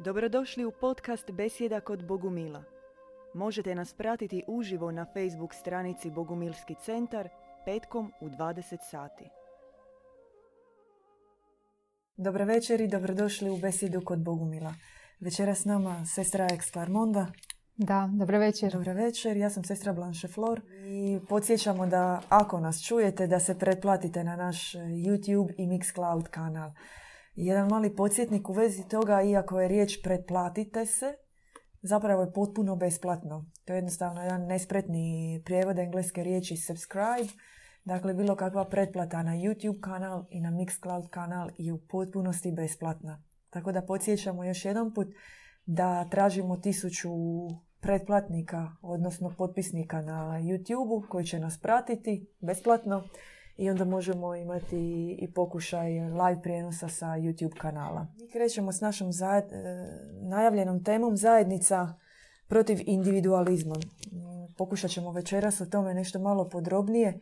Dobrodošli u podcast Besjeda kod Bogumila. Možete nas pratiti uživo na Facebook stranici Bogumilski centar petkom u 20 sati. Dobro večer i dobrodošli u Besjedu kod Bogumila. Večera s nama sestra Ex Klarmonda. Da, dobro večer. Dobro večer, ja sam sestra Blanche Flor i podsjećamo da ako nas čujete da se pretplatite na naš YouTube i Mixcloud kanal. Jedan mali podsjetnik u vezi toga, iako je riječ pretplatite se, zapravo je potpuno besplatno. To je jednostavno jedan nespretni prijevod engleske riječi subscribe. Dakle, bilo kakva pretplata na YouTube kanal i na Mixcloud kanal je u potpunosti besplatna. Tako da podsjećamo još jedan put da tražimo tisuću pretplatnika, odnosno potpisnika na YouTube koji će nas pratiti besplatno i onda možemo imati i pokušaj live prijenosa sa YouTube kanala. Mi krećemo s našom zajed... najavljenom temom zajednica protiv individualizma. Pokušat ćemo večeras o tome nešto malo podrobnije.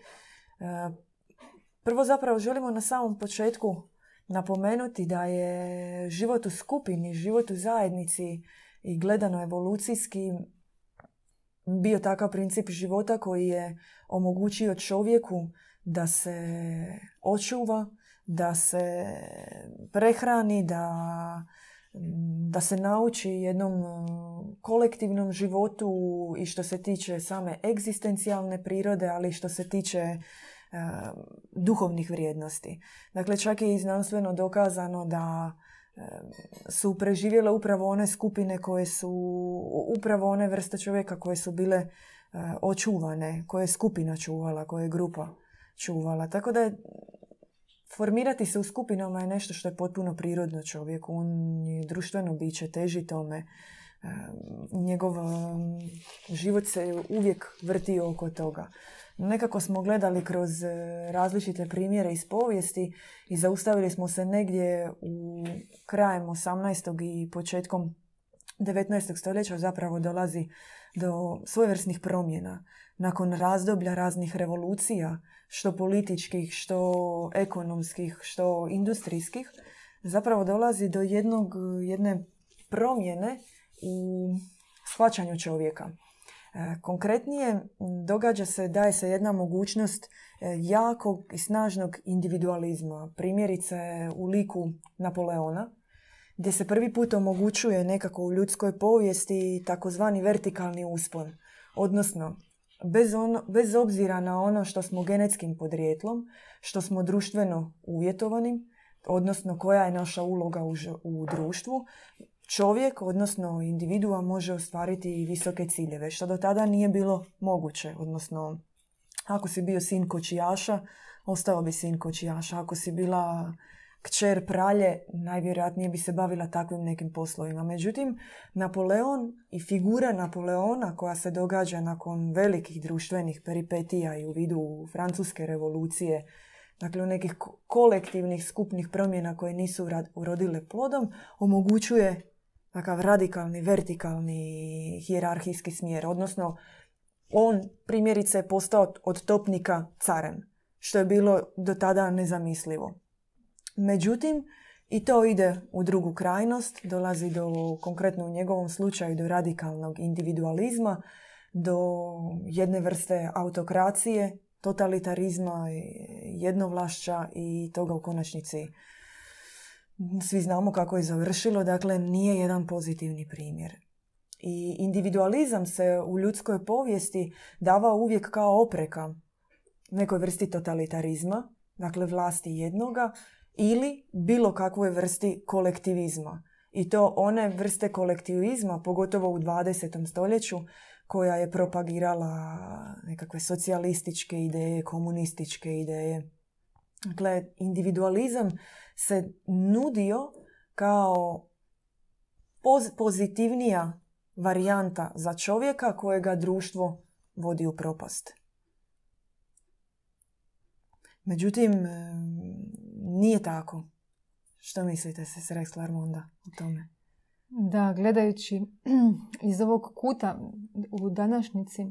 Prvo zapravo želimo na samom početku napomenuti da je život u skupini, život u zajednici i gledano evolucijski bio takav princip života koji je omogućio čovjeku da se očuva, da se prehrani, da, da se nauči jednom kolektivnom životu i što se tiče same egzistencijalne prirode, ali što se tiče duhovnih vrijednosti. Dakle, čak je i znanstveno dokazano da su preživjele upravo one skupine koje su, upravo one vrste čovjeka koje su bile očuvane, koje je skupina čuvala, koje je grupa čuvala. Tako da je, formirati se u skupinama je nešto što je potpuno prirodno čovjeku. On je društveno biće, teži tome. Njegov život se uvijek vrti oko toga. Nekako smo gledali kroz e, različite primjere iz povijesti i zaustavili smo se negdje u krajem 18. i početkom 19. stoljeća zapravo dolazi do svojevrsnih promjena. Nakon razdoblja raznih revolucija, što političkih, što ekonomskih, što industrijskih, zapravo dolazi do jednog, jedne promjene u shvaćanju čovjeka. E, konkretnije, događa se, daje se jedna mogućnost e, jakog i snažnog individualizma. Primjerice u liku Napoleona, gdje se prvi put omogućuje nekako u ljudskoj povijesti takozvani vertikalni uspon. Odnosno, bez, ono, bez obzira na ono što smo genetskim podrijetlom, što smo društveno uvjetovani, odnosno koja je naša uloga u, u društvu, čovjek, odnosno individua, može ostvariti i visoke ciljeve, što do tada nije bilo moguće. Odnosno, ako si bio sin kočijaša, ostao bi sin kočijaša. Ako si bila kćer pralje, najvjerojatnije bi se bavila takvim nekim poslovima. Međutim, Napoleon i figura Napoleona koja se događa nakon velikih društvenih peripetija i u vidu francuske revolucije, dakle u nekih kolektivnih skupnih promjena koje nisu urodile plodom, omogućuje takav radikalni, vertikalni hijerarhijski smjer. Odnosno, on primjerice je postao od topnika carem, što je bilo do tada nezamislivo. Međutim, i to ide u drugu krajnost, dolazi do, konkretno u njegovom slučaju, do radikalnog individualizma, do jedne vrste autokracije, totalitarizma, jednovlašća i toga u konačnici svi znamo kako je završilo, dakle nije jedan pozitivni primjer. I individualizam se u ljudskoj povijesti davao uvijek kao opreka nekoj vrsti totalitarizma, dakle vlasti jednoga, ili bilo kakvoj vrsti kolektivizma. I to one vrste kolektivizma, pogotovo u 20. stoljeću, koja je propagirala nekakve socijalističke ideje, komunističke ideje. Dakle, individualizam se nudio kao pozitivnija varijanta za čovjeka kojega društvo vodi u propast. Međutim, nije tako. Što mislite se s Rex Larmonda o tome? Da, gledajući iz ovog kuta u današnjici,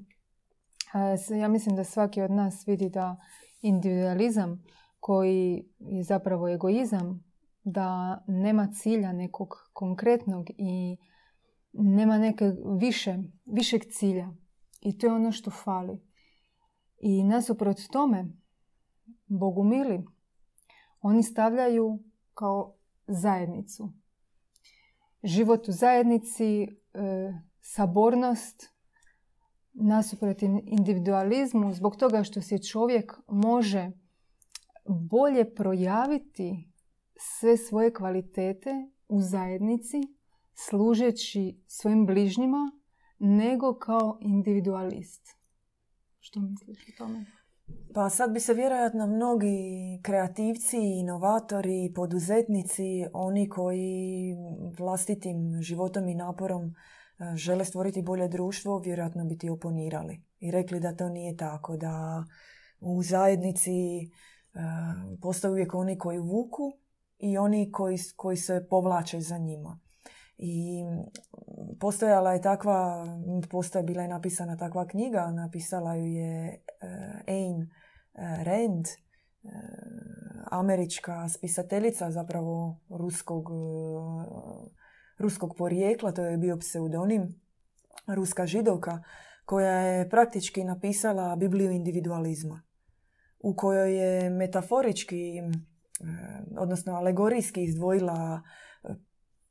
ja mislim da svaki od nas vidi da individualizam koji je zapravo egoizam da nema cilja nekog konkretnog i nema neke više, višeg cilja. I to je ono što fali. I nasuprot tome, bogumili, oni stavljaju kao zajednicu. Život u zajednici, e, sabornost, nasuprot individualizmu, zbog toga što se čovjek može bolje projaviti sve svoje kvalitete u zajednici, služeći svojim bližnjima, nego kao individualist. Što misliš o tome? Pa sad bi se vjerojatno mnogi kreativci, inovatori, poduzetnici, oni koji vlastitim životom i naporom e, žele stvoriti bolje društvo, vjerojatno bi ti oponirali i rekli da to nije tako, da u zajednici e, postoje uvijek oni koji vuku i oni koji, koji se povlače za njima. I postojala je takva, postoje bila je napisana takva knjiga, napisala ju je uh, Ayn Rand, uh, američka spisateljica zapravo ruskog, ruskog porijekla, to je bio pseudonim, ruska židovka, koja je praktički napisala Bibliju individualizma, u kojoj je metaforički, odnosno alegorijski izdvojila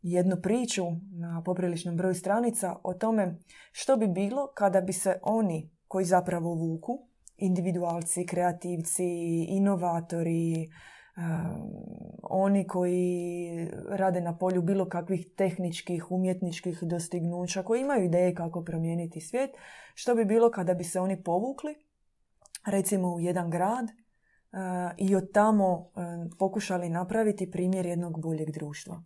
jednu priču na popriličnom broju stranica o tome što bi bilo kada bi se oni koji zapravo vuku, individualci, kreativci, inovatori, oni koji rade na polju bilo kakvih tehničkih, umjetničkih dostignuća, koji imaju ideje kako promijeniti svijet, što bi bilo kada bi se oni povukli, recimo u jedan grad, i od tamo pokušali napraviti primjer jednog boljeg društva.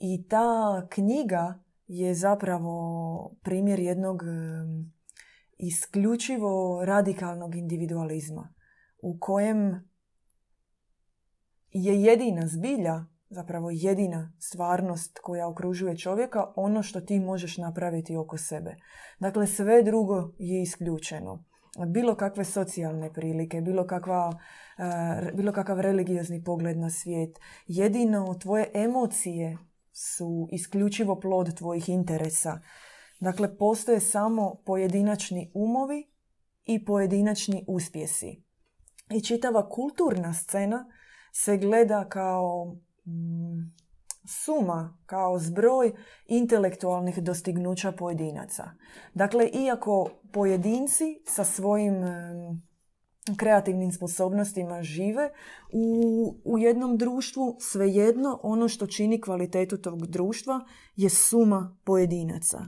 I ta knjiga je zapravo primjer jednog isključivo radikalnog individualizma u kojem je jedina zbilja, zapravo jedina stvarnost koja okružuje čovjeka ono što ti možeš napraviti oko sebe. Dakle, sve drugo je isključeno. Bilo kakve socijalne prilike, bilo, kakva, eh, bilo kakav religiozni pogled na svijet. Jedino tvoje emocije su isključivo plod tvojih interesa. Dakle, postoje samo pojedinačni umovi i pojedinačni uspjesi. I čitava kulturna scena se gleda kao mm, suma, kao zbroj intelektualnih dostignuća pojedinaca. Dakle, iako pojedinci sa svojim kreativnim sposobnostima žive u, u jednom društvu, svejedno ono što čini kvalitetu tog društva je suma pojedinaca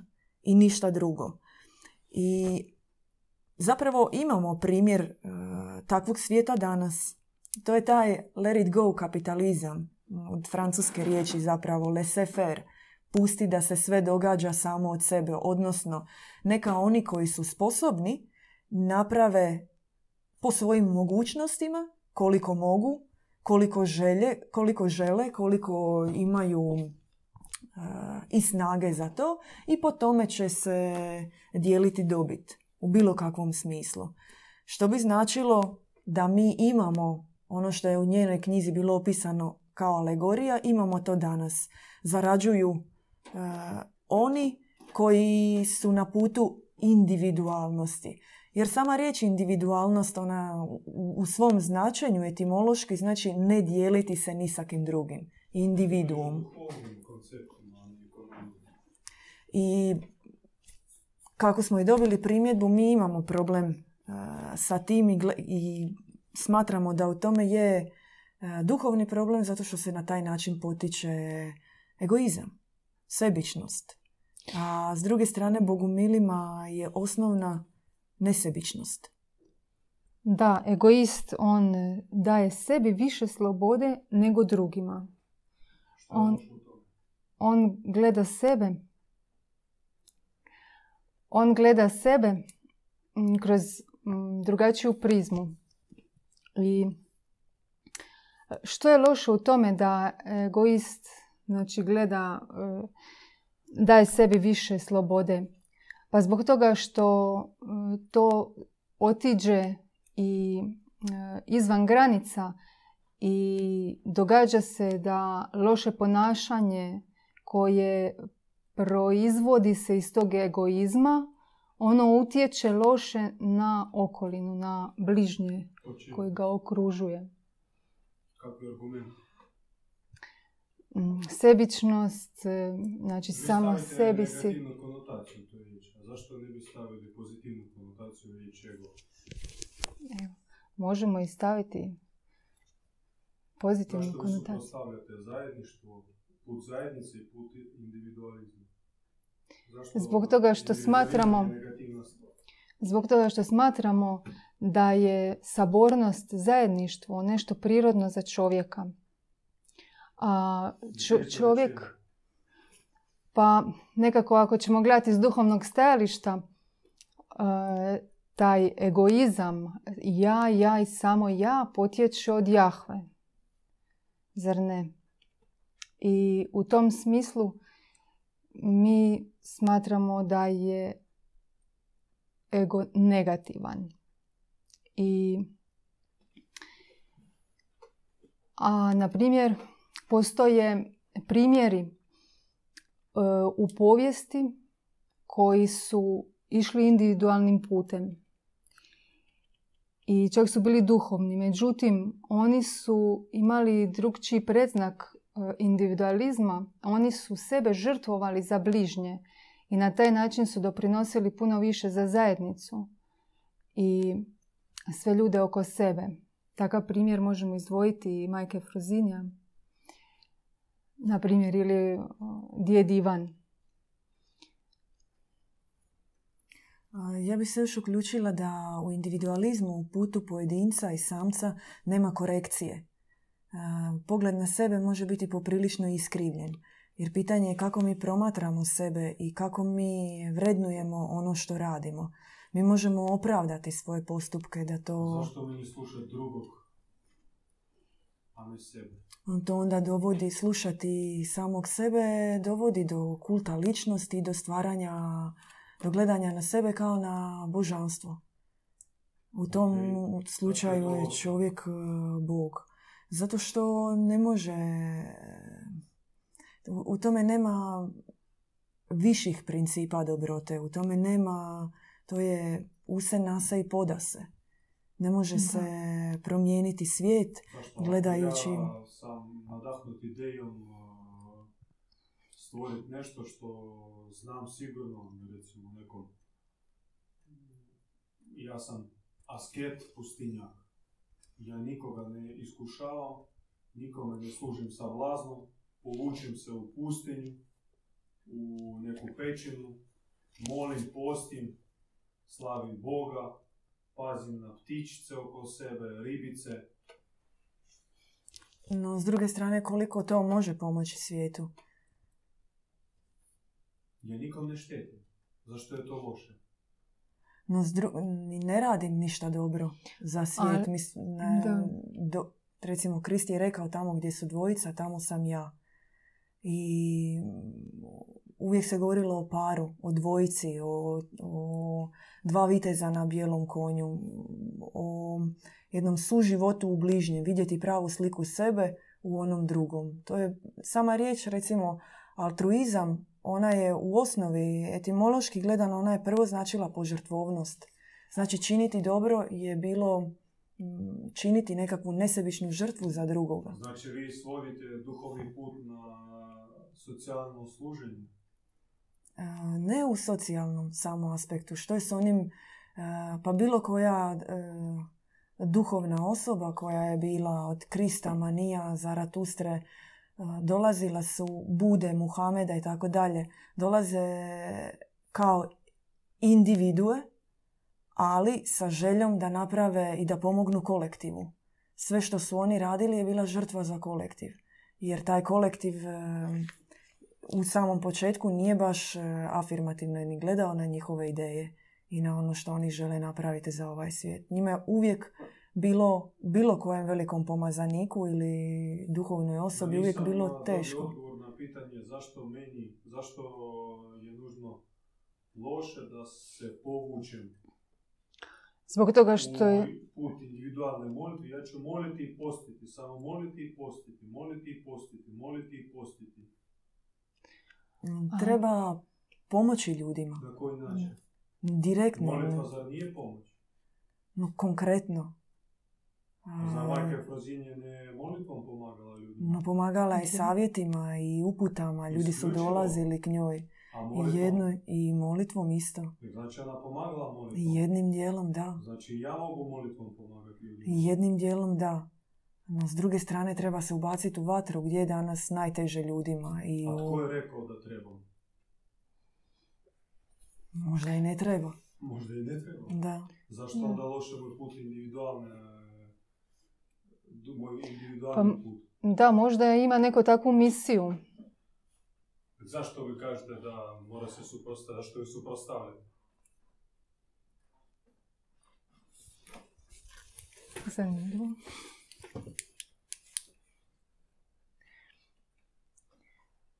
i ništa drugo. I zapravo imamo primjer uh, takvog svijeta danas. To je taj let it go kapitalizam od francuske riječi zapravo laissez-faire. Pusti da se sve događa samo od sebe, odnosno neka oni koji su sposobni naprave po svojim mogućnostima, koliko mogu, koliko, želje, koliko žele, koliko imaju i snage za to i po tome će se dijeliti dobit u bilo kakvom smislu. Što bi značilo da mi imamo ono što je u njenoj knjizi bilo opisano kao alegorija, imamo to danas. Zarađuju oni koji su na putu individualnosti. Jer sama riječ individualnost, ona u svom značenju etimološki znači ne dijeliti se ni sa kim drugim. Individuum. I kako smo i dobili primjedbu, mi imamo problem sa tim i, i smatramo da u tome je duhovni problem zato što se na taj način potiče egoizam, sebičnost. A s druge strane, bogumilima je osnovna nesebičnost. Da, egoist, on daje sebi više slobode nego drugima. On, on gleda sebe. On gleda sebe kroz drugačiju prizmu. I što je loše u tome da egoist znači, gleda, e, daje sebi više slobode pa zbog toga što e, to otiđe i e, izvan granica i događa se da loše ponašanje koje proizvodi se iz tog egoizma, ono utječe loše na okolinu, na bližnje koji ga okružuje. Kakvi argument? Mm, sebičnost, e, znači samo sebi si... to riječi. Zašto ne bi stavili pozitivnu konotaciju riječi ego? Evo, možemo i staviti pozitivnu konotaciju. Zašto suprostavljate zajedništvo, put zajednice i put individualizma? Zašto zbog toga što smatramo zbog toga što smatramo da je sabornost zajedništvo nešto prirodno za čovjeka. A čovjek, pa nekako ako ćemo gledati iz duhovnog stajališta, e, taj egoizam, ja, ja i samo ja, potječe od Jahve. Zar ne? I u tom smislu mi smatramo da je ego negativan. I a na primjer postoje primjeri u povijesti koji su išli individualnim putem i čak su bili duhovni. Međutim, oni su imali drugčiji predznak e, individualizma. Oni su sebe žrtvovali za bližnje i na taj način su doprinosili puno više za zajednicu i sve ljude oko sebe. Takav primjer možemo izdvojiti i majke Fruzinja, na primjer, ili djed Ivan. Ja bih se još uključila da u individualizmu, u putu pojedinca i samca nema korekcije. Pogled na sebe može biti poprilično iskrivljen. Jer pitanje je kako mi promatramo sebe i kako mi vrednujemo ono što radimo. Mi možemo opravdati svoje postupke da to... Zašto mi ne slušati drugog? To onda dovodi slušati samog sebe, dovodi do kulta ličnosti i do stvaranja, do gledanja na sebe kao na božanstvo. U tom slučaju je čovjek e, Bog. Zato što ne može u tome nema viših principa dobrote, u tome nema, to je use nasa i podase. Ne može se promijeniti svijet gledajući... Ja sam nadahnut idejom stvoriti nešto što znam sigurno, recimo nekom... Ja sam asket pustinjak. Ja nikoga ne iskušavam, nikome ne služim sa vlaznom, povučem se u pustinju, u neku pećinu, molim, postim, slavim Boga, pazim na ptičice oko sebe, ribice. No, s druge strane, koliko to može pomoći svijetu? Ja nikom ne štetim. Zašto je to loše? No, ne radim ništa dobro za svijet. do, recimo, Kristi je rekao tamo gdje su dvojica, tamo sam ja. I uvijek se govorilo o paru, o dvojici, o, o dva viteza na bijelom konju, o jednom suživotu u bližnjem, vidjeti pravu sliku sebe u onom drugom. To je sama riječ, recimo, altruizam, ona je u osnovi, etimološki gledano, ona je prvo značila požrtvovnost. Znači, činiti dobro je bilo činiti nekakvu nesebičnu žrtvu za drugoga. Znači, vi svodite duhovni put na socijalnom služenju? Ne u socijalnom samo aspektu. Što je s onim, pa bilo koja duhovna osoba koja je bila od Krista, Manija, Zaratustre, dolazila su Bude, Muhameda i tako dalje. Dolaze kao individue, ali sa željom da naprave i da pomognu kolektivu. Sve što su oni radili je bila žrtva za kolektiv. Jer taj kolektiv u samom početku nije baš e, afirmativno ni gledao na njihove ideje i na ono što oni žele napraviti za ovaj svijet. Njima je uvijek bilo bilo kojem velikom pomazaniku ili duhovnoj osobi uvijek bilo teško. odgovor na pitanje zašto meni, zašto je nužno loše da se povučem Zbog toga što je... Put individualne molitve, ja ću moliti i postiti, samo moliti i postiti, moliti i postiti, moliti i postiti. Treba pomoći ljudima. Na koji način? Direktno. Molitva zar nije pomoć? No, konkretno. Zna A, majka Frozin je ne molitvom pomagala ljudima? No, pomagala je savjetima i uputama. Ljudi su dolazili k njoj. A I, molitvom? jedno, I molitvom isto. Znači ona pomagala molitvom? Jednim dijelom da. Znači ja mogu molitvom pomagati ljudima? Jednim dijelom da. No, s druge strane treba se ubaciti u vatru gdje je danas najteže ljudima. I A tko je rekao da trebam? Možda i ne treba. Možda i ne treba. Da. Zašto Da. onda loše moj put individualne, du- moj individualni Pa- put? Da, možda ima neko takvu misiju. Zašto vi kažete da mora se suprostaviti? Zašto je suprostavljati? Zanimljivo.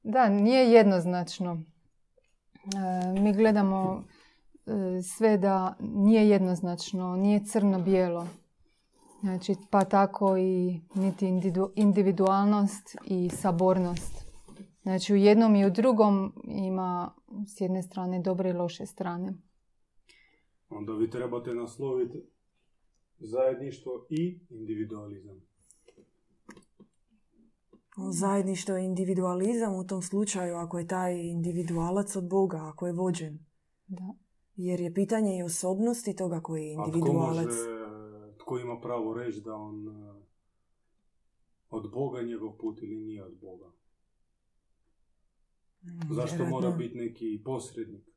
Da, nije jednoznačno. E, mi gledamo e, sve da nije jednoznačno, nije crno-bijelo. Znači, pa tako i niti individu- individualnost i sabornost. Znači, u jednom i u drugom ima s jedne strane dobre i loše strane. Onda vi trebate nasloviti zajedništvo i individualizam. Zajedništvo je individualizam u tom slučaju ako je taj individualac od Boga, ako je vođen. Da. Jer je pitanje i osobnosti toga koji je A tko individualac. može, tko ima pravo reći da on e, od Boga njegov put ili nije od Boga? Mm, Zašto vjerojatno. mora biti neki posrednik?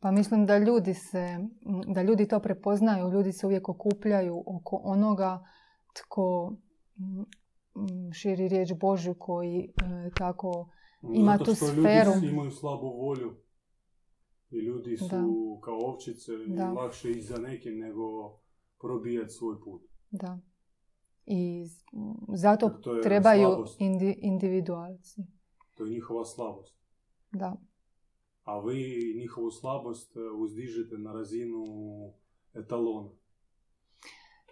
Pa mislim da ljudi se, da ljudi to prepoznaju, ljudi se uvijek okupljaju oko onoga tko mm, mm, širi riječ Božju koji e, tako Ima Zato tu što sferu. ljudi imaju slabu volju. I ljudi su Da. kao ovčice i Da. lakše ići za nekim nego probijati svoj put. da. I zato trebaju indi, individualci. To je njihova slabost. Da. A vi njihovu slabost uzdižete na razinu etalona.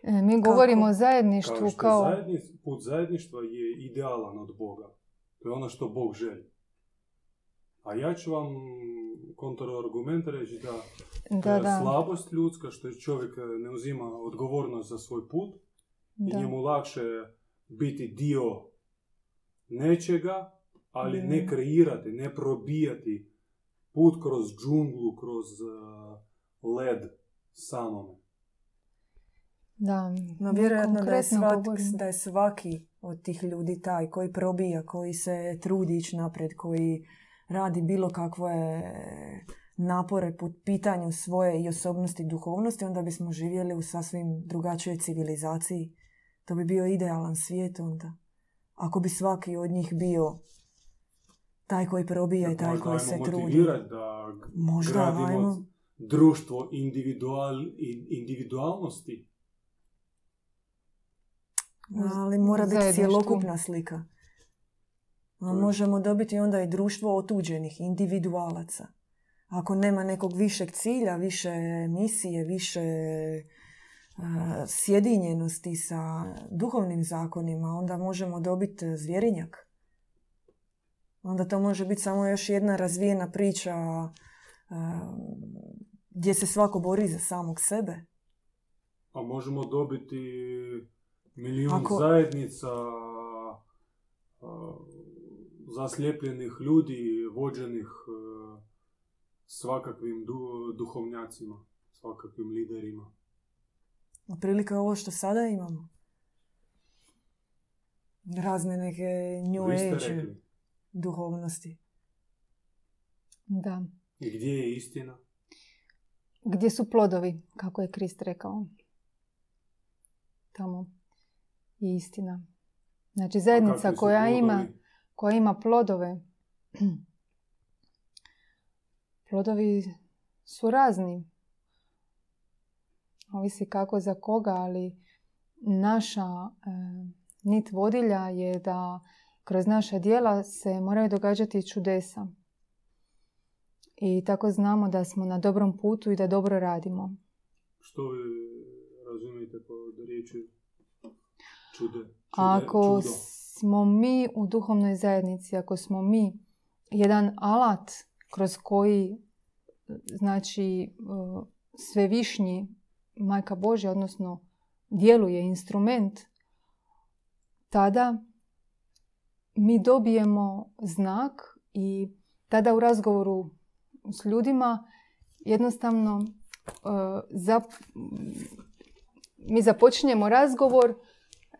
E, mi govorimo o zajedništvu kao... zajedni- put zajedništva je idealan od Boga. To je ono što Bog želi. A ja ću vam kontraargument reći da, Da, da, slabost ljudska, što je čovjek ne uzima odgovornost za svoj put i njemu lakše biti dio nečega, ali ne kreirati, ne probijati put kroz džunglu, kroz e, led samome. Da, No vjerojatno da je, konkretno svak, da je svaki od tih ljudi taj koji probija, koji se trudi ići naprijed, koji radi bilo kakve napore po pitanju svoje i osobnosti i duhovnosti, onda bismo živjeli u sasvim drugačijoj civilizaciji. To bi bio idealan svijet onda. Ako bi svaki od njih bio taj koji probija i taj Možda koji se trudi. da Možda, gradimo ajmo. društvo individual, i- individualnosti. Ali mora biti cjelokupna slika. A možemo dobiti onda i društvo otuđenih, individualaca. Ako nema nekog višeg cilja, više misije, više a, sjedinjenosti sa duhovnim zakonima, onda možemo dobiti e, zvjerinjak. Onda to može biti samo još jedna razvijena priča gdje se svako bori za samog sebe. A možemo dobiti milijun Ako- zajednica zaslijepljenih ljudi, vođenih a, svakakvim du- duhovnjacima, svakakvim liderima. Otprilike ovo što sada imamo. Razne neke new age. Duhovnosti. Da. I gdje je istina? Gdje su plodovi, kako je Krist rekao. Tamo je istina. Znači zajednica koja ima, koja ima plodove, plodovi su razni. Ovisi kako za koga, ali naša e, nit vodilja je da kroz naša djela se moraju događati čudesa. i tako znamo da smo na dobrom putu i da dobro radimo. Što vi razumijete pod riječi čude? čude Ako čudo? smo mi u duhovnoj zajednici, ako smo mi jedan alat kroz koji znači svevišnji Majka Božja, odnosno djeluje instrument, tada mi dobijemo znak i tada u razgovoru s ljudima jednostavno uh, mi započinjemo razgovor,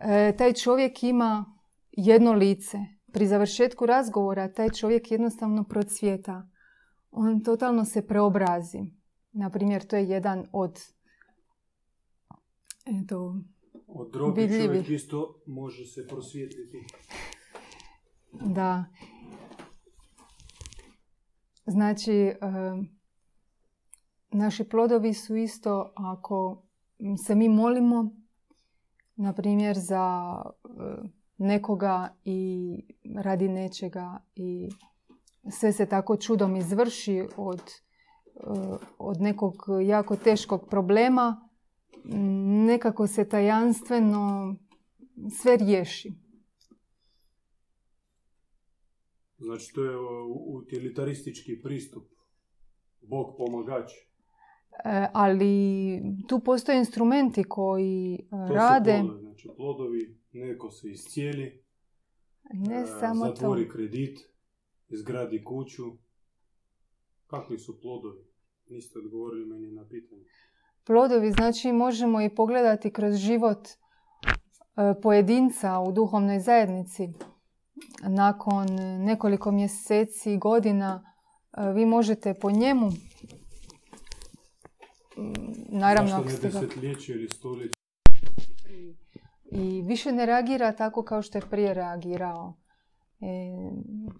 e, taj čovjek ima jedno lice. Pri završetku razgovora taj čovjek jednostavno procvjeta. On totalno se preobrazi. Na primjer, to je jedan od eto, od čovjek isto može se prosvijetliti. Da. Znači, naši plodovi su isto ako se mi molimo, na primjer, za nekoga i radi nečega i sve se tako čudom izvrši od, od nekog jako teškog problema, nekako se tajanstveno sve riješi. Znači, to je utilitaristički pristup. Bog pomagač. E, ali tu postoje instrumenti koji to rade... Su plodovi, znači plodovi, neko se iscijeli, ne e, samo zatvori to. kredit, izgradi kuću. Kakvi su plodovi? Niste odgovorili meni na pitanje. Plodovi, znači možemo i pogledati kroz život e, pojedinca u duhovnoj zajednici. Nakon nekoliko mjeseci, godina, e, vi možete po njemu naravno Zašto ako ste ga- desetljeće ili stoljeće? i više ne reagira tako kao što je prije reagirao. E,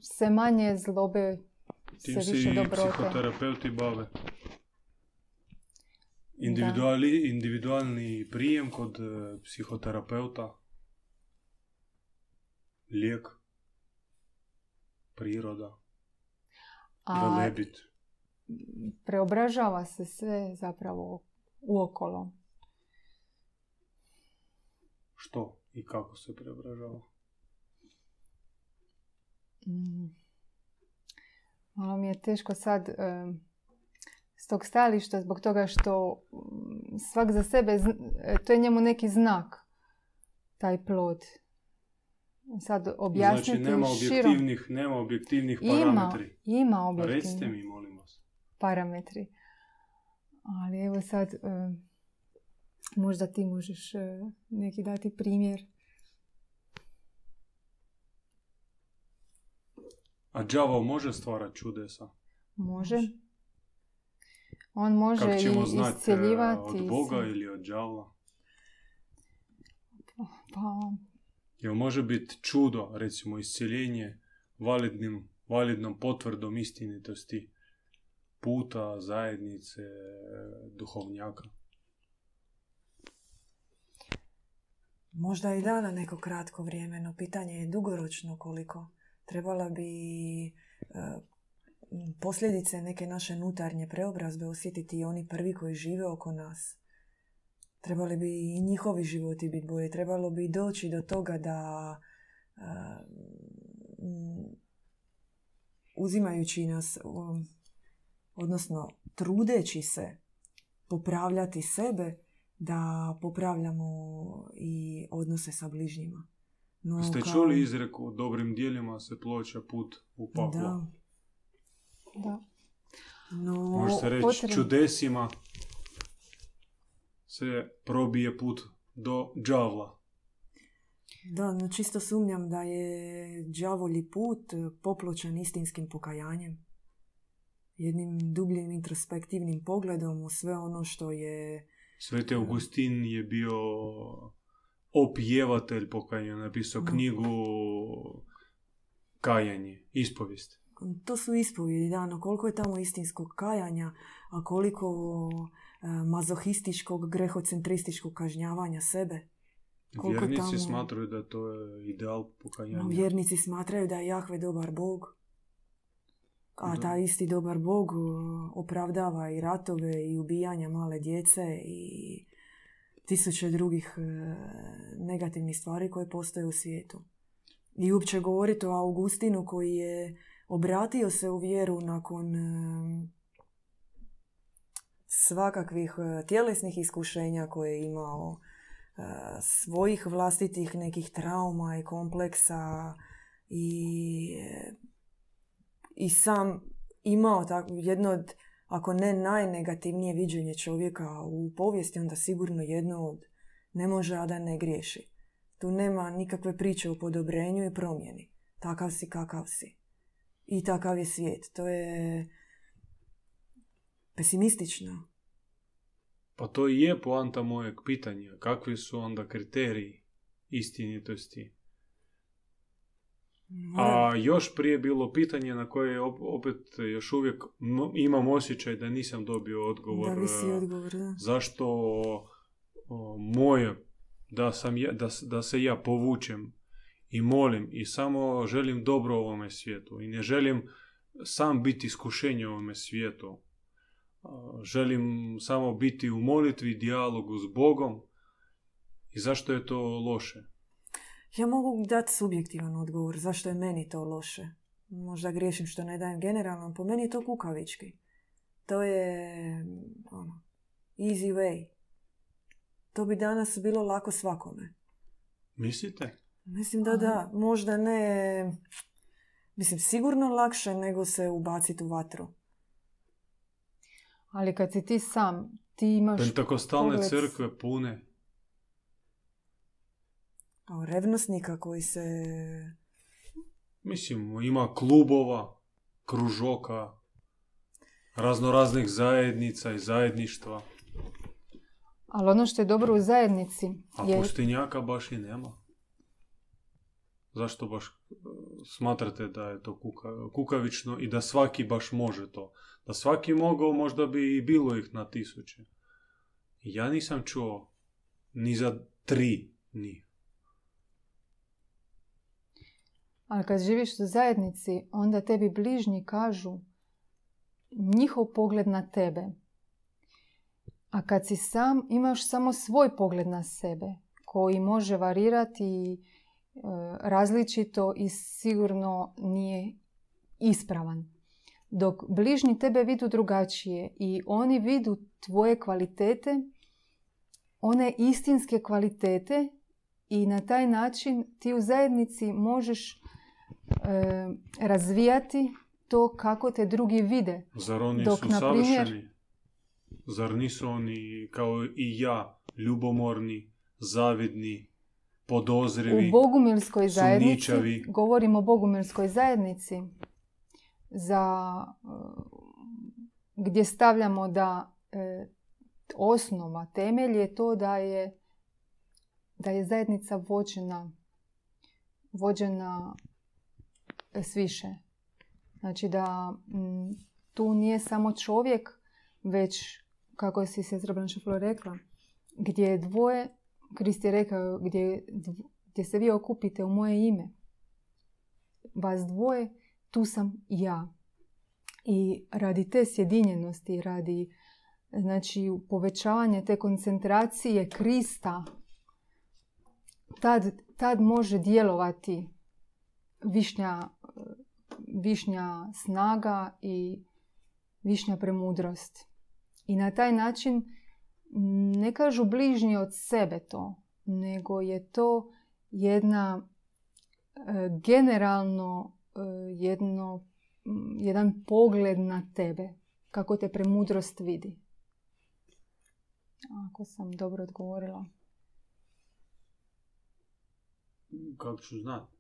sve manje zlobe, Tim sve se više i dobrote. psihoterapeuti bave. Individuali, individualni prijem kod e, psihoterapeuta. Lijek. Priroda. A Velebit. preobražava se sve zapravo uokolo. Što i kako se preobražava? Mm. Malo mi je teško sad em, s tog stajališta zbog toga što mm, svak za sebe, e, to je njemu neki znak, taj plod. Sad objasniti Znači nema širom. objektivnih, nema objektivnih Ima, parametri. ima Pa objektivni Recite mi, molim vas. parametri. Ali evo sad, em, možda ti možeš e, neki dati primjer. A đavao može stvarati čudesa? Može. On može Kako ćemo i znati, e, od Boga ili od đavla? Pa, Jel može biti čudo, recimo isceljenje, validnim, validnom potvrdom istinitosti puta, zajednice, duhovnjaka? Možda i da na neko kratko vrijeme, no pitanje je dugoročno koliko. Trebala bi e, posljedice neke naše unutarnje preobrazbe osjetiti i oni prvi koji žive oko nas. Trebali bi i njihovi životi biti bolji. Trebalo bi doći do toga da m, uzimajući nas, um, odnosno trudeći se popravljati sebe, da popravljamo i odnose sa bližnjima. No, Ste kao- čuli izreku, dobrim dijelima se ploča put u paklo? Da. da. No, Može se reći potrebno. čudesima se probije put do đavla. da, no čisto sumnjam da je đavolji put popločan istinskim pokajanjem. Jednim dubljim introspektivnim pogledom u sve ono što je... Sveti Augustin je bio opjevatelj pokajanja, napisao knjigu Kajanje, ispovijest. To su ispovjedi, da, no koliko je tamo istinskog kajanja, a koliko e, mazohističkog, grehocentrističkog kažnjavanja sebe. Koliko Vjernici tamo- smatraju da to je ideal pokajanja. No, vjernici smatraju da je Jahve dobar bog. A Da. taj isti dobar Bog opravdava i ratove i ubijanja male djece i tisuće drugih uh, negativnih stvari koje postoje u svijetu. I uopće govoriti o Augustinu koji je obratio se u vjeru nakon um, svakakvih uh, tjelesnih iskušenja koje je imao, uh, svojih vlastitih nekih trauma i kompleksa i, i sam imao tako jedno od, ako ne najnegativnije viđenje čovjeka u povijesti, onda sigurno jedno od ne može, a da ne griješi. Tu nema nikakve priče o podobrenju i promjeni. Takav si kakav si. I takav je svijet. To je pesimistično. Pa to i je poanta mojeg pitanja. Kakvi su onda kriteriji istinitosti? A još prije bilo pitanje na koje op- opet još uvijek imam osjećaj da nisam dobio odgovor. da visi e, odgovor, da. Zašto o, moje, da, sam ja, da, da se ja povučem i molim i samo želim dobro ovome svijetu i ne želim sam biti iskušenje ovome svijetu. Želim samo biti u molitvi, dijalogu s Bogom i zašto je to loše? Ja mogu dati subjektivan odgovor zašto je meni to loše. Možda griješim što ne dajem generalno, po meni je to kukavički. To je ono, easy way. To bi danas bilo lako svakome. Mislite? Mislim da da, možda ne, mislim sigurno lakše nego se ubaciti u vatru. Ali kad si ti sam, ti imaš Pentakostalne pogled- crkve pune. Kao revnosnika koji se... Mislim, ima klubova, kružoka, raznoraznih zajednica i zajedništva. Ali ono što je dobro u zajednici A je... pustinjaka baš i nema. Zašto baš e, smatrate da je to kuka, kukavično i da svaki baš može to? Da svaki mogao, možda bi i bilo ih na tisuće. Ja nisam čuo ni za tri njih. Ali kad živiš u zajednici, onda tebi bližnji kažu njihov pogled na tebe. A kad si sam, imaš samo svoj pogled na sebe, koji može varirati e, različito i sigurno nije ispravan. Dok bližnji tebe vidu drugačije i oni vidu tvoje kvalitete, one istinske kvalitete i na taj način ti u zajednici možeš e, razvijati to kako te drugi vide. Zar oni Dok, su na primjer- savršeni? Zar nisu oni kao i ja ljubomorni, zavidni, podozrivi? U bogumilskoj zajednici, govorimo o bogumilskoj zajednici, za, e, gdje stavljamo da e, osnova, temelj je to da je, da je zajednica vođena, vođena e, sviše. Znači da mm, tu nije samo čovjek, već, kako si sestra Branšeflo rekla, gdje je dvoje, Krist je rekao, gdje, gdje se vi okupite u moje ime, vas dvoje, tu sam ja. I radi te sjedinjenosti, radi znači povećavanja te koncentracije Krista, tad, tad može djelovati višnja, višnja snaga i višnja premudrost. I na taj način ne kažu bližnji od sebe to, nego je to jedna e, generalno e, jedno, jedan pogled na tebe, kako te premudrost vidi. Ako sam dobro odgovorila. Kako ću znati?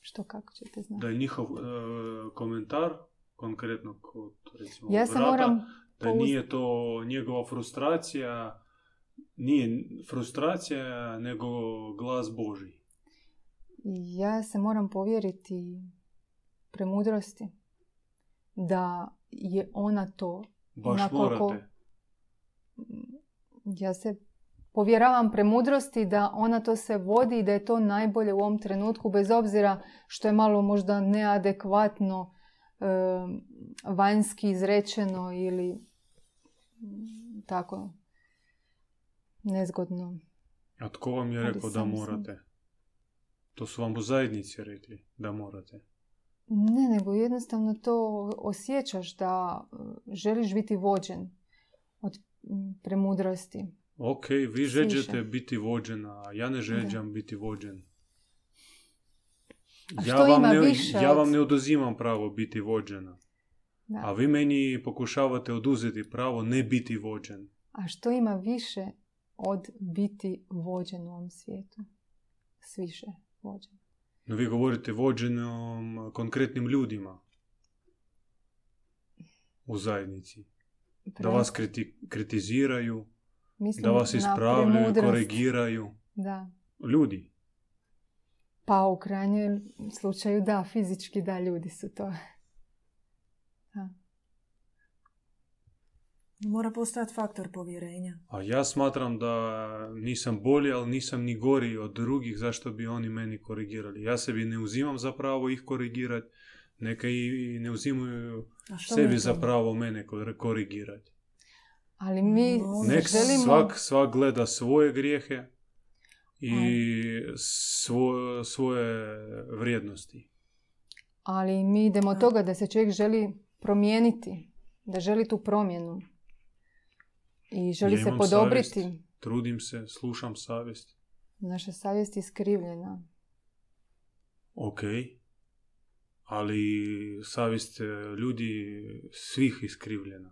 Što kako ćete znati? Da je njihov e, komentar, konkretno kod recimo Ja se brata, moram da pouz- nije to njegova frustracija, nije frustracija, nego glas Boži. Ja se moram povjeriti premudrosti da je ona to. Baš Onako morate. ko- Ja se povjeravam premudrosti da ona to se vodi i da je to najbolje u ovom trenutku bez obzira što je malo možda neadekvatno vanjski izrečeno ili tako nezgodno. A tko vam je rekao da sam. morate? To su vam u zajednici rekli da morate. Ne, nego jednostavno to osjećaš da e, želiš biti vođen od premudrosti. Ok, vi žeđete biti vođena, a ja ne žeđam biti vođen. A Ja vam, ima ne, više ja od- vam ne oduzimam pravo biti vođena. Da. A vi meni pokušavate oduzeti pravo ne biti vođen. A što ima više od biti vođen u ovom svijetu? S više vođen. No vi govorite vođenom konkretnim ljudima u zajednici. Da Pre- vas kriti- kritiziraju, mislim da vas ispravljaju, korigiraju. Da. Ljudi. Pa u krajnjem slučaju da, fizički da, ljudi su to. Da. Mora postojati faktor povjerenja. A ja smatram da nisam bolji, ali nisam ni gori od drugih, zašto bi oni meni korigirali. Ja sebi ne uzimam za pravo ih korigirati, neka i ne uzimaju sebi za pravo mene kor- korigirati. Ali mi No, Nek želimo... svak, svak gleda svoje grijehe i svo- svoje vrijednosti. Ali mi idemo od toga da se čovjek želi promijeniti, da želi tu promjenu. I želi Ja se podobriti. savjest. Trudim se, slušam savjest. Naša savjest je skrivljena. Ok, ali savjest e, ljudi svih iskrivljena.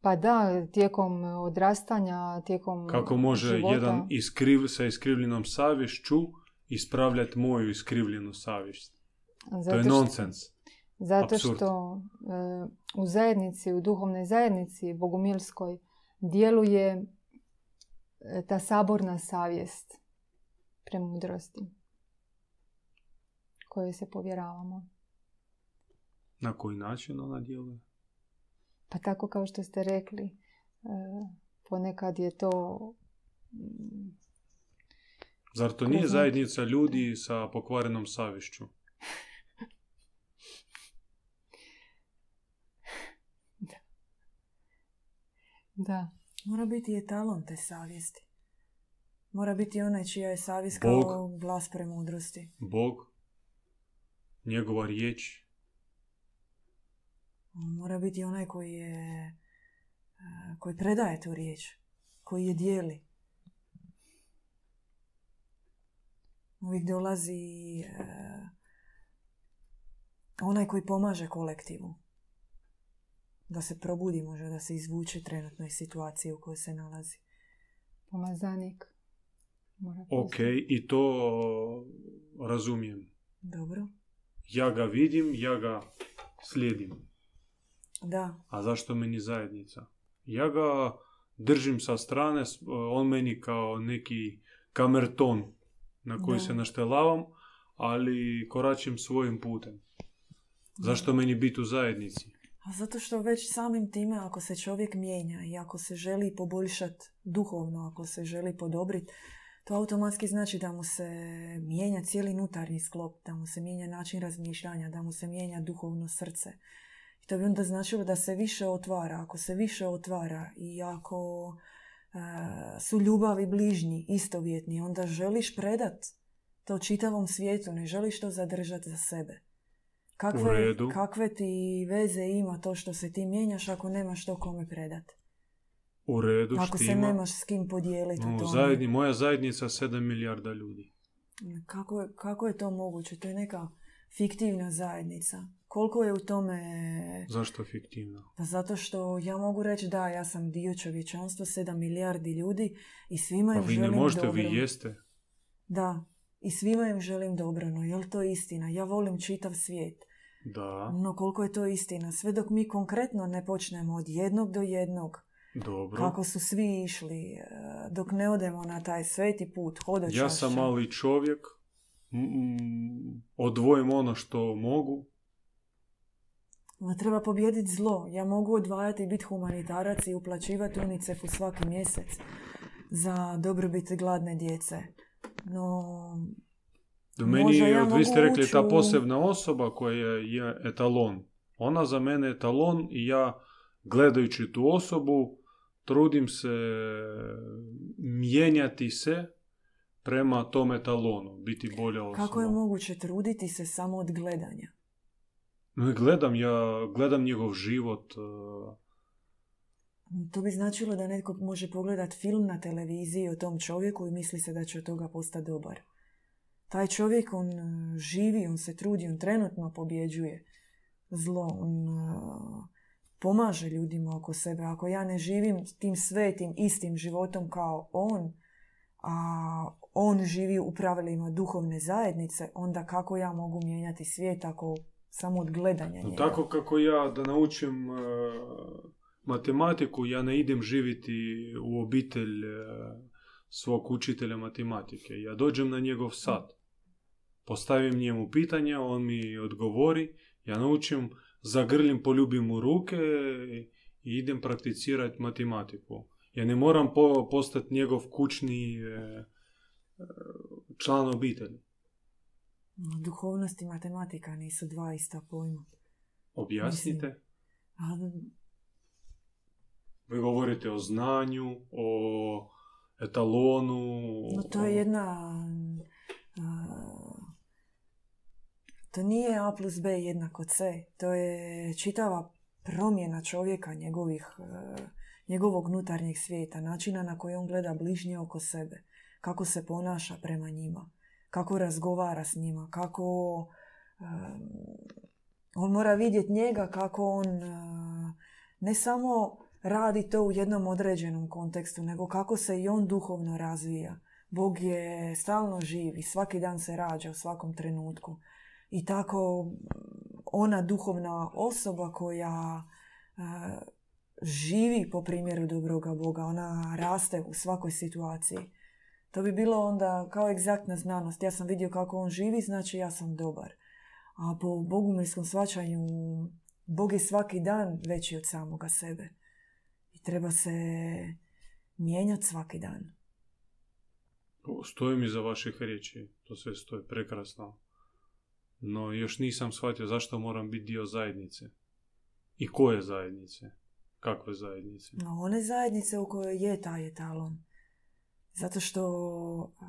Pa da, tijekom odrastanja, tijekom Kako može života. jedan iskriv, sa iskrivljenom savješću ispravljati moju iskrivljenu savjest? To Zato je što- nonsens. Zato Apsurd. što e, u zajednici, u duhovnoj zajednici bogumilskoj djeluje e, ta saborna savjest premudrosti kojoj se povjeravamo. Na koji način ona djeluje? Pa tako kao što ste rekli, e, ponekad je to Zar to nije zajednica ljudi sa pokvarenom savješću? Da, Mora biti etalon te savjesti. Mora biti onaj čija je savjest Bog. kao glas premudrosti. Bog, njegova riječ, On Mora biti onaj koji je koji predaje tu riječ, koji je dijeli. Uvijek dolazi onaj koji pomaže kolektivu. Da se probudi možda, da se izvuče trenutnoj situaciji u kojoj se nalazi. pomazanik. Mora ok, i to razumijem. Dobro? Ja ga vidim, ja ga slijedim. Da, A zašto meni zajednica? Ja ga držim sa strane, s- on meni kao neki kamerton na koji Da. se naštelavam, ali koračim svojim putem. Zašto meni biti u zajednici? Zato što već samim time ako se čovjek mijenja i ako se želi poboljšati duhovno, ako se želi podobriti, to automatski znači da mu se mijenja cijeli unutarnji sklop, da mu se mijenja način razmišljanja, da mu se mijenja duhovno srce. I to bi onda značilo da se više otvara. Ako se više otvara i ako e, su ljubavi bližnji, istovjetni, onda želiš predat to čitavom svijetu, ne želiš to zadržati za sebe. U Kakve, redu. kakve ti veze ima to što se ti mijenjaš ako nemaš to kome predat? U redu, Ako se štima. nemaš s kim podijeliti No, zajedni, moja zajednica 7 milijarda ljudi. Kako, je, kako je to moguće? To je neka fiktivna zajednica. Koliko je u tome... Zašto fiktivno? Pa zato što ja mogu reći da, ja sam dio čovječanstva, 7 milijardi ljudi i svima Pa im vi ne želim možete, dobro. vi jeste. Da, i svima im želim dobro, no je li to istina? Ja volim čitav svijet. Da, No koliko je to istina? Sve dok mi konkretno ne počnemo od jednog do jednog, dobro. kako su svi išli, e, dok ne odemo na taj sveti put, hodočašća. Ja sam mali čovjek, m- odvojim ono što mogu, Ma treba pobijediti zlo. Ja mogu odvajati i biti humanitarac i uplaćivati UNICEF-u svaki mjesec za dobrobit gladne djece. No, Do meni, Možda ja vi ste rekli, ući ta posebna osoba koja je etalon Ona za mene je talon i ja gledajući tu osobu trudim se mijenjati se prema tome talonu, biti bolja osoba. Kako je moguće truditi se samo od gledanja? Gledam, ja gledam njegov život. uh, To bi značilo da netko može pogledat film na televiziji o tom čovjeku i misli se da će od toga postati dobar. Taj čovjek, on e, živi, on se trudi, on trenutno pobjeđuje zlo, on e, pomaže ljudima oko sebe. Ako ja ne živim tim svetim, istim životom kao on, a on živi u pravilima duhovne zajednice, onda kako ja mogu mijenjati svijet ako samo od gledanja njega? tako kako ja da naučim uh, matematiku, ja ne idem živjeti u obitelj uh, svog učitelja matematike. Ja dođem na njegov sat. Postavim njemu pitanje, on mi odgovori, ja naučim, zagrlim, poljubim u ruke i idem prakticirati matematiku. Ja ne moram po, postati njegov kućni uh, član obitelji. Duhovnost i matematika nisu dva ista pojma. Objasnite. A, Vi govorite o znanju, o etalonu. No to je jedna... a, to nije A plus B jednako C. To je čitava promjena čovjeka, njegovih, e, njegovog unutarnjeg svijeta, načina na koji on gleda bližnje oko sebe, kako se ponaša prema njima, kako razgovara s njima, kako em, on mora vidjeti njega kako on e, ne samo radi to u jednom određenom kontekstu, nego kako se i on duhovno razvija. Bog je stalno živ i svaki dan se rađa u svakom trenutku. I tako ona duhovna osoba koja živi po primjeru dobroga Boga, ona raste u svakoj situaciji. To bi bilo onda kao egzaktna znanost. Ja sam vidio kako on živi, znači ja sam dobar. A po bogumilskom shvaćanju Bog je svaki dan veći od samoga sebe. I treba se mijenjati svaki dan. Stojim iza vaših riječi, to sve stoji prekrasno. No još nisam shvatio zašto moram biti dio zajednice. I koje zajednice? Kakve zajednice? No, one zajednice u kojoj je taj etalon. Zato što a,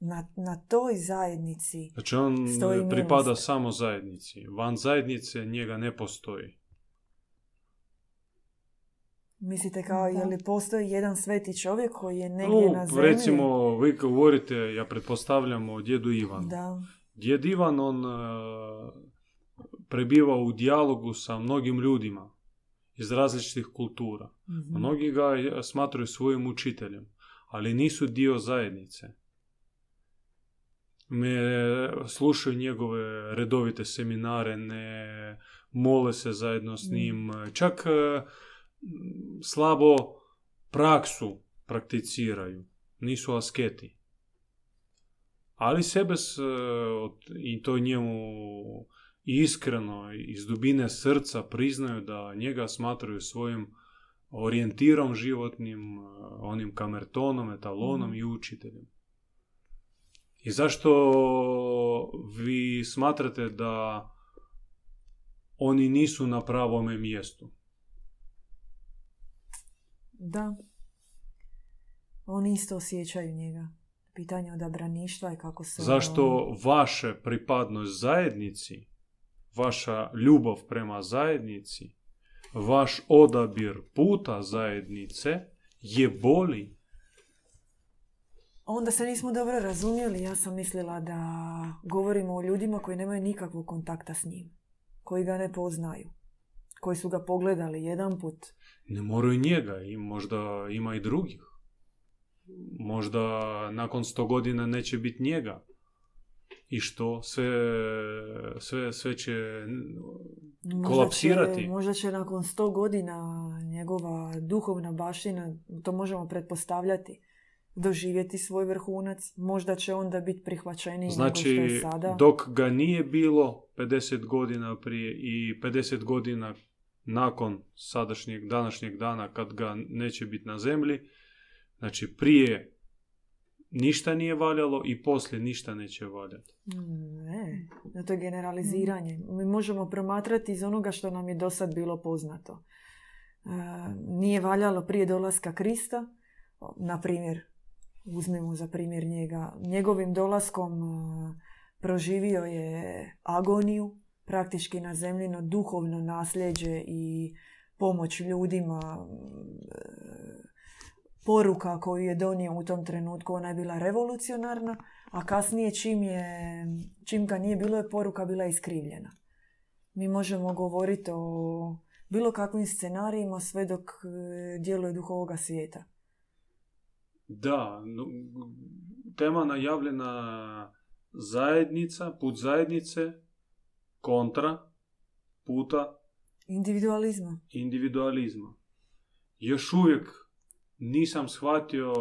na, na toj zajednici Znači on Stoji pripada milost. samo zajednici. Van zajednice njega ne postoji. mislite kao, Da. je li postoji jedan sveti čovjek koji je negdje na No, zemlji? recimo, vi govorite, ja pretpostavljam o djedu Ivanu. Da. Djed Ivan, on e, prebiva u dijalogu sa mnogim ljudima iz različitih kultura. Mhm. Mnogi ga smatraju svojim učiteljem, ali nisu dio zajednice. Ne slušaju njegove redovite seminare, ne mole se zajedno s Mm. njim, čak e, slabo praksu prakticiraju, nisu asketi. Ali sebe s, e, od- i to njemu iskreno iz dubine srca priznaju da njega smatraju svojim orijentirom životnim, e, onim kamertonom, etalonom Mhm. i učiteljem. I zašto vi smatrate da oni nisu na pravome mjestu? Da. Oni isto osjećaju njega. Pitanje odabraništva i kako se... ono- Zašto vaše pripadnost zajednici, vaša ljubav prema zajednici, vaš odabir puta zajednice je boli? Onda se nismo dobro razumjeli. Ja sam mislila da govorimo o ljudima koji nemaju nikakvog kontakta s njim. Koji ga ne poznaju. Koji su ga pogledali jedan put. Ne moraju njega i možda ima i drugih. Možda nakon sto godina neće biti njega. I što? Sve, sve, sve će Možda kolapsirati. Će, možda će nakon sto godina njegova duhovna baština, to možemo pretpostavljati, doživjeti svoj vrhunac. Možda će onda biti prihvaćeniji nego što Znači, je sada. dok ga nije bilo 50 godina prije i 50 godina nakon sadašnjeg, današnjeg dana kad ga neće biti na zemlji, znači prije ništa nije valjalo i poslije ništa neće valjati. Ne, no to je generaliziranje. Mi možemo promatrati iz onoga što nam je do sad bilo poznato. E, nije valjalo prije dolaska Krista, na primjer, uzmemo za primjer njega, njegovim dolaskom e, proživio je agoniju, praktički na zemljino duhovno nasljeđe i pomoć ljudima, e, poruka koju je donio u tom trenutku, ona je bila revolucionarna, a kasnije čim, je, čim ga nije bilo je poruka bila iskrivljena. Mi možemo govoriti o bilo kakvim scenarijima sve dok e, djeluje duh ovoga svijeta. Da, no, tema najavljena zajednica, put zajednice, kontra puta Individualizma. individualizma. Još uvijek nisam shvatio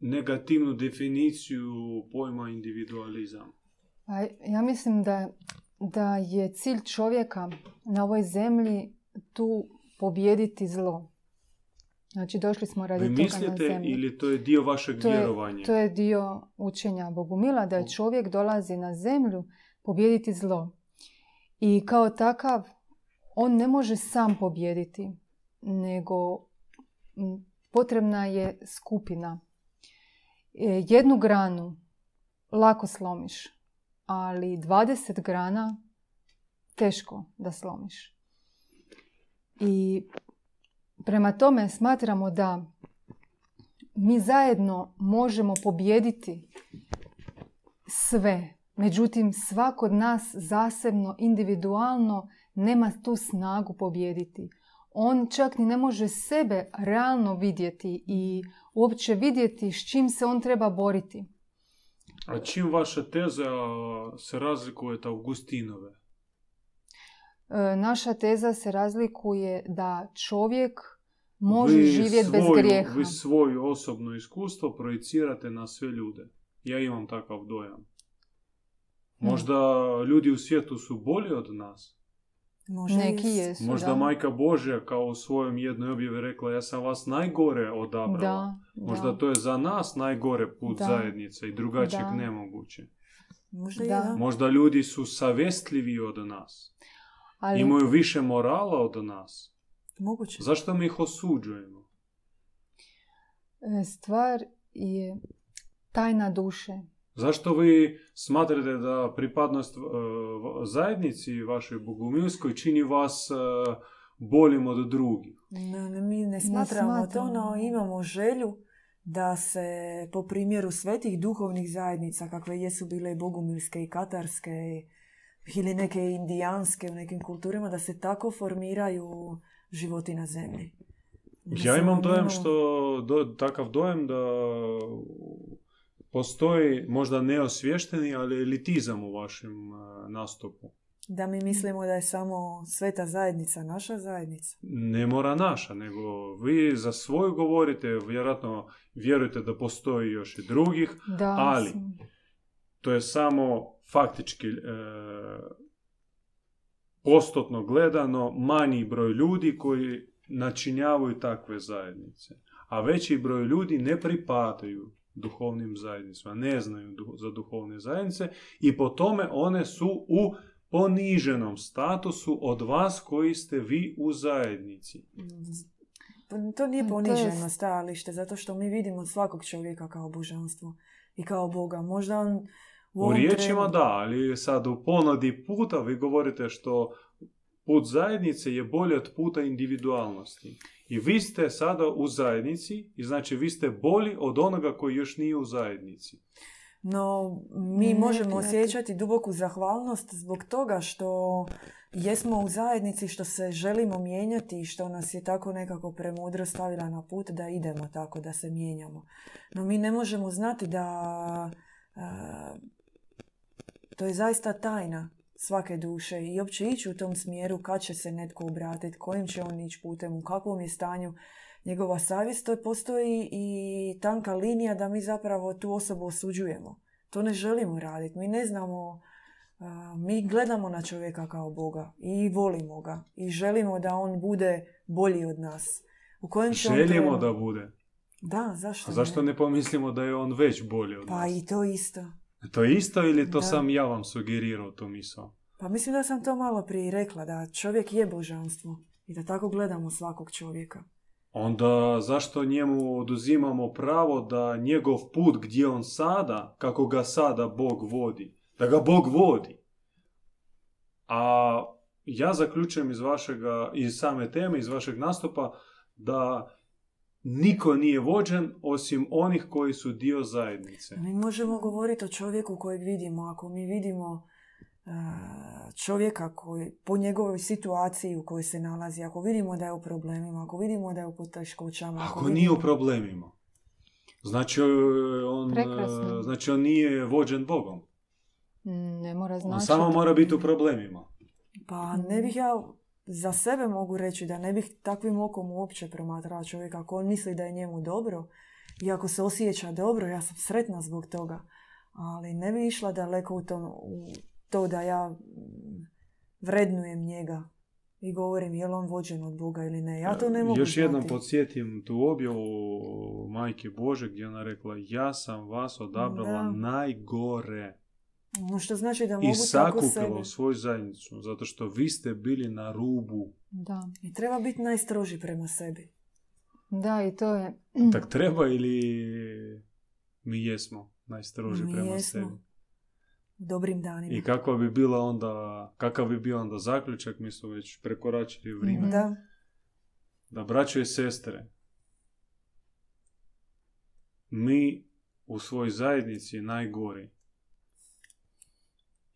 negativnu definiciju pojma individualizam. Pa ja mislim da, da je cilj čovjeka na ovoj zemlji tu pobijediti zlo. Znači došli smo radi Vi toga na mislite ili to je dio vašeg to je, vjerovanja? to je dio učenja Bogumila, da je čovjek dolazi na zemlju pobijediti zlo. I kao takav, on ne može sam pobijediti, nego potrebna je skupina. E, Jednu granu lako slomiš, ali 20 grana teško da slomiš. I prema tome smatramo da mi zajedno možemo pobijediti sve. Međutim, svak od nas zasebno, individualno nema tu snagu pobijediti. On čak ni ne može sebe realno vidjeti i uopće vidjeti s čim se on treba boriti. A čim vaša teza se razlikuje od Augustinove? E, Naša teza se razlikuje da čovjek može Vi živjeti bez svoju- grijeha. Vi svoje osobno iskustvo projicirate na sve ljude. Ja imam takav dojam. Možda ljudi u svijetu su bolji od nas. Može Neki jesu, Možda da. majka Božja kao u svojem jednoj objavi rekla ja sam vas najgore odabrala. Da, Možda da. to je za nas najgore put Da. zajednice i drugačijeg Da. nemoguće. Možda Da. da. Možda ljudi su savjestljivi od nas. Ali Imaju više morala od nas. Moguće. Zašto mi ih osuđujemo? e, stvar je tajna duše. Zašto vi smatrate da pripadnost e, zajednici vašoj bogumilskoj čini vas e, boljim od drugih? Ne, ne, mi ne smatramo, to, smatramo. no imamo želju da se po primjeru svetih duhovnih zajednica, kakve jesu bile i bogumilske i katarske ili neke indijanske u nekim kulturama, da se tako formiraju životi na zemlji. Ja imam dojam što, do, takav dojam da postoji možda neosvješteni, ali elitizam u vašem e, nastupu. Da mi mislimo da je samo sveta zajednica naša zajednica. Ne mora naša, nego vi za svoju govorite, vjerojatno vjerujete da postoji još i drugih, Da, Ali- sam- to je samo faktički e, postotno gledano manji broj ljudi koji načinjavaju takve zajednice. A veći broj ljudi ne pripadaju duhovnim zajednicama, ne znaju za duhovne zajednice i po tome one su u poniženom statusu od vas koji ste vi u zajednici. To nije poniženo stajalište, zato što mi vidimo svakog čovjeka kao božanstvo i kao Boga. Možda on u, U riječima trenu- da, ali sad u ponudi puta vi govorite što put zajednice je bolji od puta individualnosti. I vi ste sada u zajednici i znači vi ste bolji od onoga koji još nije u zajednici. No, mi Ne, možemo ne. osjećati duboku zahvalnost zbog toga što jesmo u zajednici, što se želimo mijenjati i što nas je tako nekako premudro stavila na put da idemo tako, da se mijenjamo. No mi ne možemo znati da a, to je zaista tajna svake duše i uopće ići u tom smjeru kad će se netko obratiti, kojim će on ići putem, u kakvom je stanju njegova savjest, to postoji i tanka linija da mi zapravo tu osobu osuđujemo. To ne želimo raditi. Mi ne znamo, mi gledamo na čovjeka kao Boga i volimo ga i želimo da on bude bolji od nas. U kojem će on Želimo trenu- da bude. Da, zašto A zašto ne pomislimo da je on već bolji od Pa nas? i to isto. To je isto ili to Da. sam ja vam sugerirao tu misao? Pa mislim da sam to malo prije rekla, da čovjek je božanstvo i da tako gledamo svakog čovjeka. Onda zašto njemu oduzimamo pravo da njegov put gdje on sada, kako ga sada Bog vodi, da ga Bog vodi. A ja zaključujem iz vašega, iz same teme, iz vašeg nastupa, da niko nije vođen osim onih koji su dio zajednice. Mi možemo govoriti o čovjeku kojeg vidimo. Ako mi vidimo e, čovjeka koji, po njegovoj situaciji u kojoj se nalazi, ako vidimo da je u problemima, ako vidimo da je u poteškoćama, Ako vidimo- nije u problemima, znači on, Prekrasno. e, znači on nije vođen Bogom. Mm, Ne mora On značiti. samo mora biti u problemima. Pa ne bih ja za sebe mogu reći da ne bih takvim okom uopće promatrala čovjeka. Ako on misli da je njemu dobro i ako se osjeća dobro, ja sam sretna zbog toga. Ali ne bi išla daleko u to, u to da ja mm, vrednujem njega i govorim je li on vođen od Boga ili ne. Ja to ne mogu Još jednom podsjetim tu objavu Majke Bože gdje ona rekla ja sam vas odabrala Da. najgore što znači da i mogu sebe. u svoju zajednicu zato što vi ste bili na rubu. Da. I treba biti najstroži prema sebi. da, i to je... Tak treba ili mi jesmo najstroži Mi prema jesmo. sebi. Dobrim danima. I kakva bi bila onda, kakav bi bio onda zaključak, mi smo već prekoračili vrijeme. Da. da braćo i sestre, mi u svojoj zajednici najgori.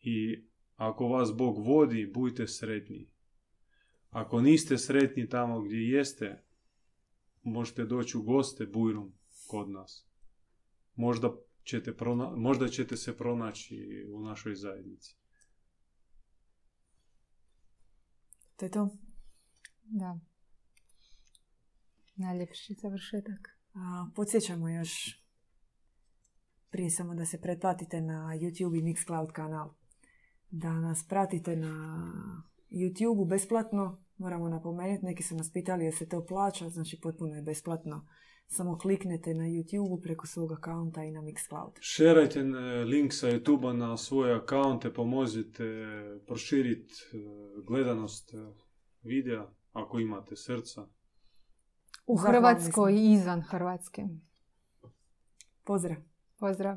I ako vas Bog vodi, budite sretni. Ako niste sretni tamo gdje jeste, možete doći u goste bujrum kod nas. Možda ćete, prona- možda ćete se pronaći u našoj zajednici. To je to. Da. Najljepši završetak. A, podsjećamo još prije samo da se pretplatite na YouTube i Mixcloud kanal. Da nas pratite na YouTube besplatno. Moramo napomenuti, neki su nas pitali jer se to plaća, znači potpuno je besplatno. Samo kliknete na YouTube preko svog akaunta i na Mixcloud. Šerajte e, link sa youtube na svoje akaunte, pomozite proširiti gledanost e, videa ako imate srca. U Hrvatskoj i izvan Hrvatske. Pozdrav! Pozdrav.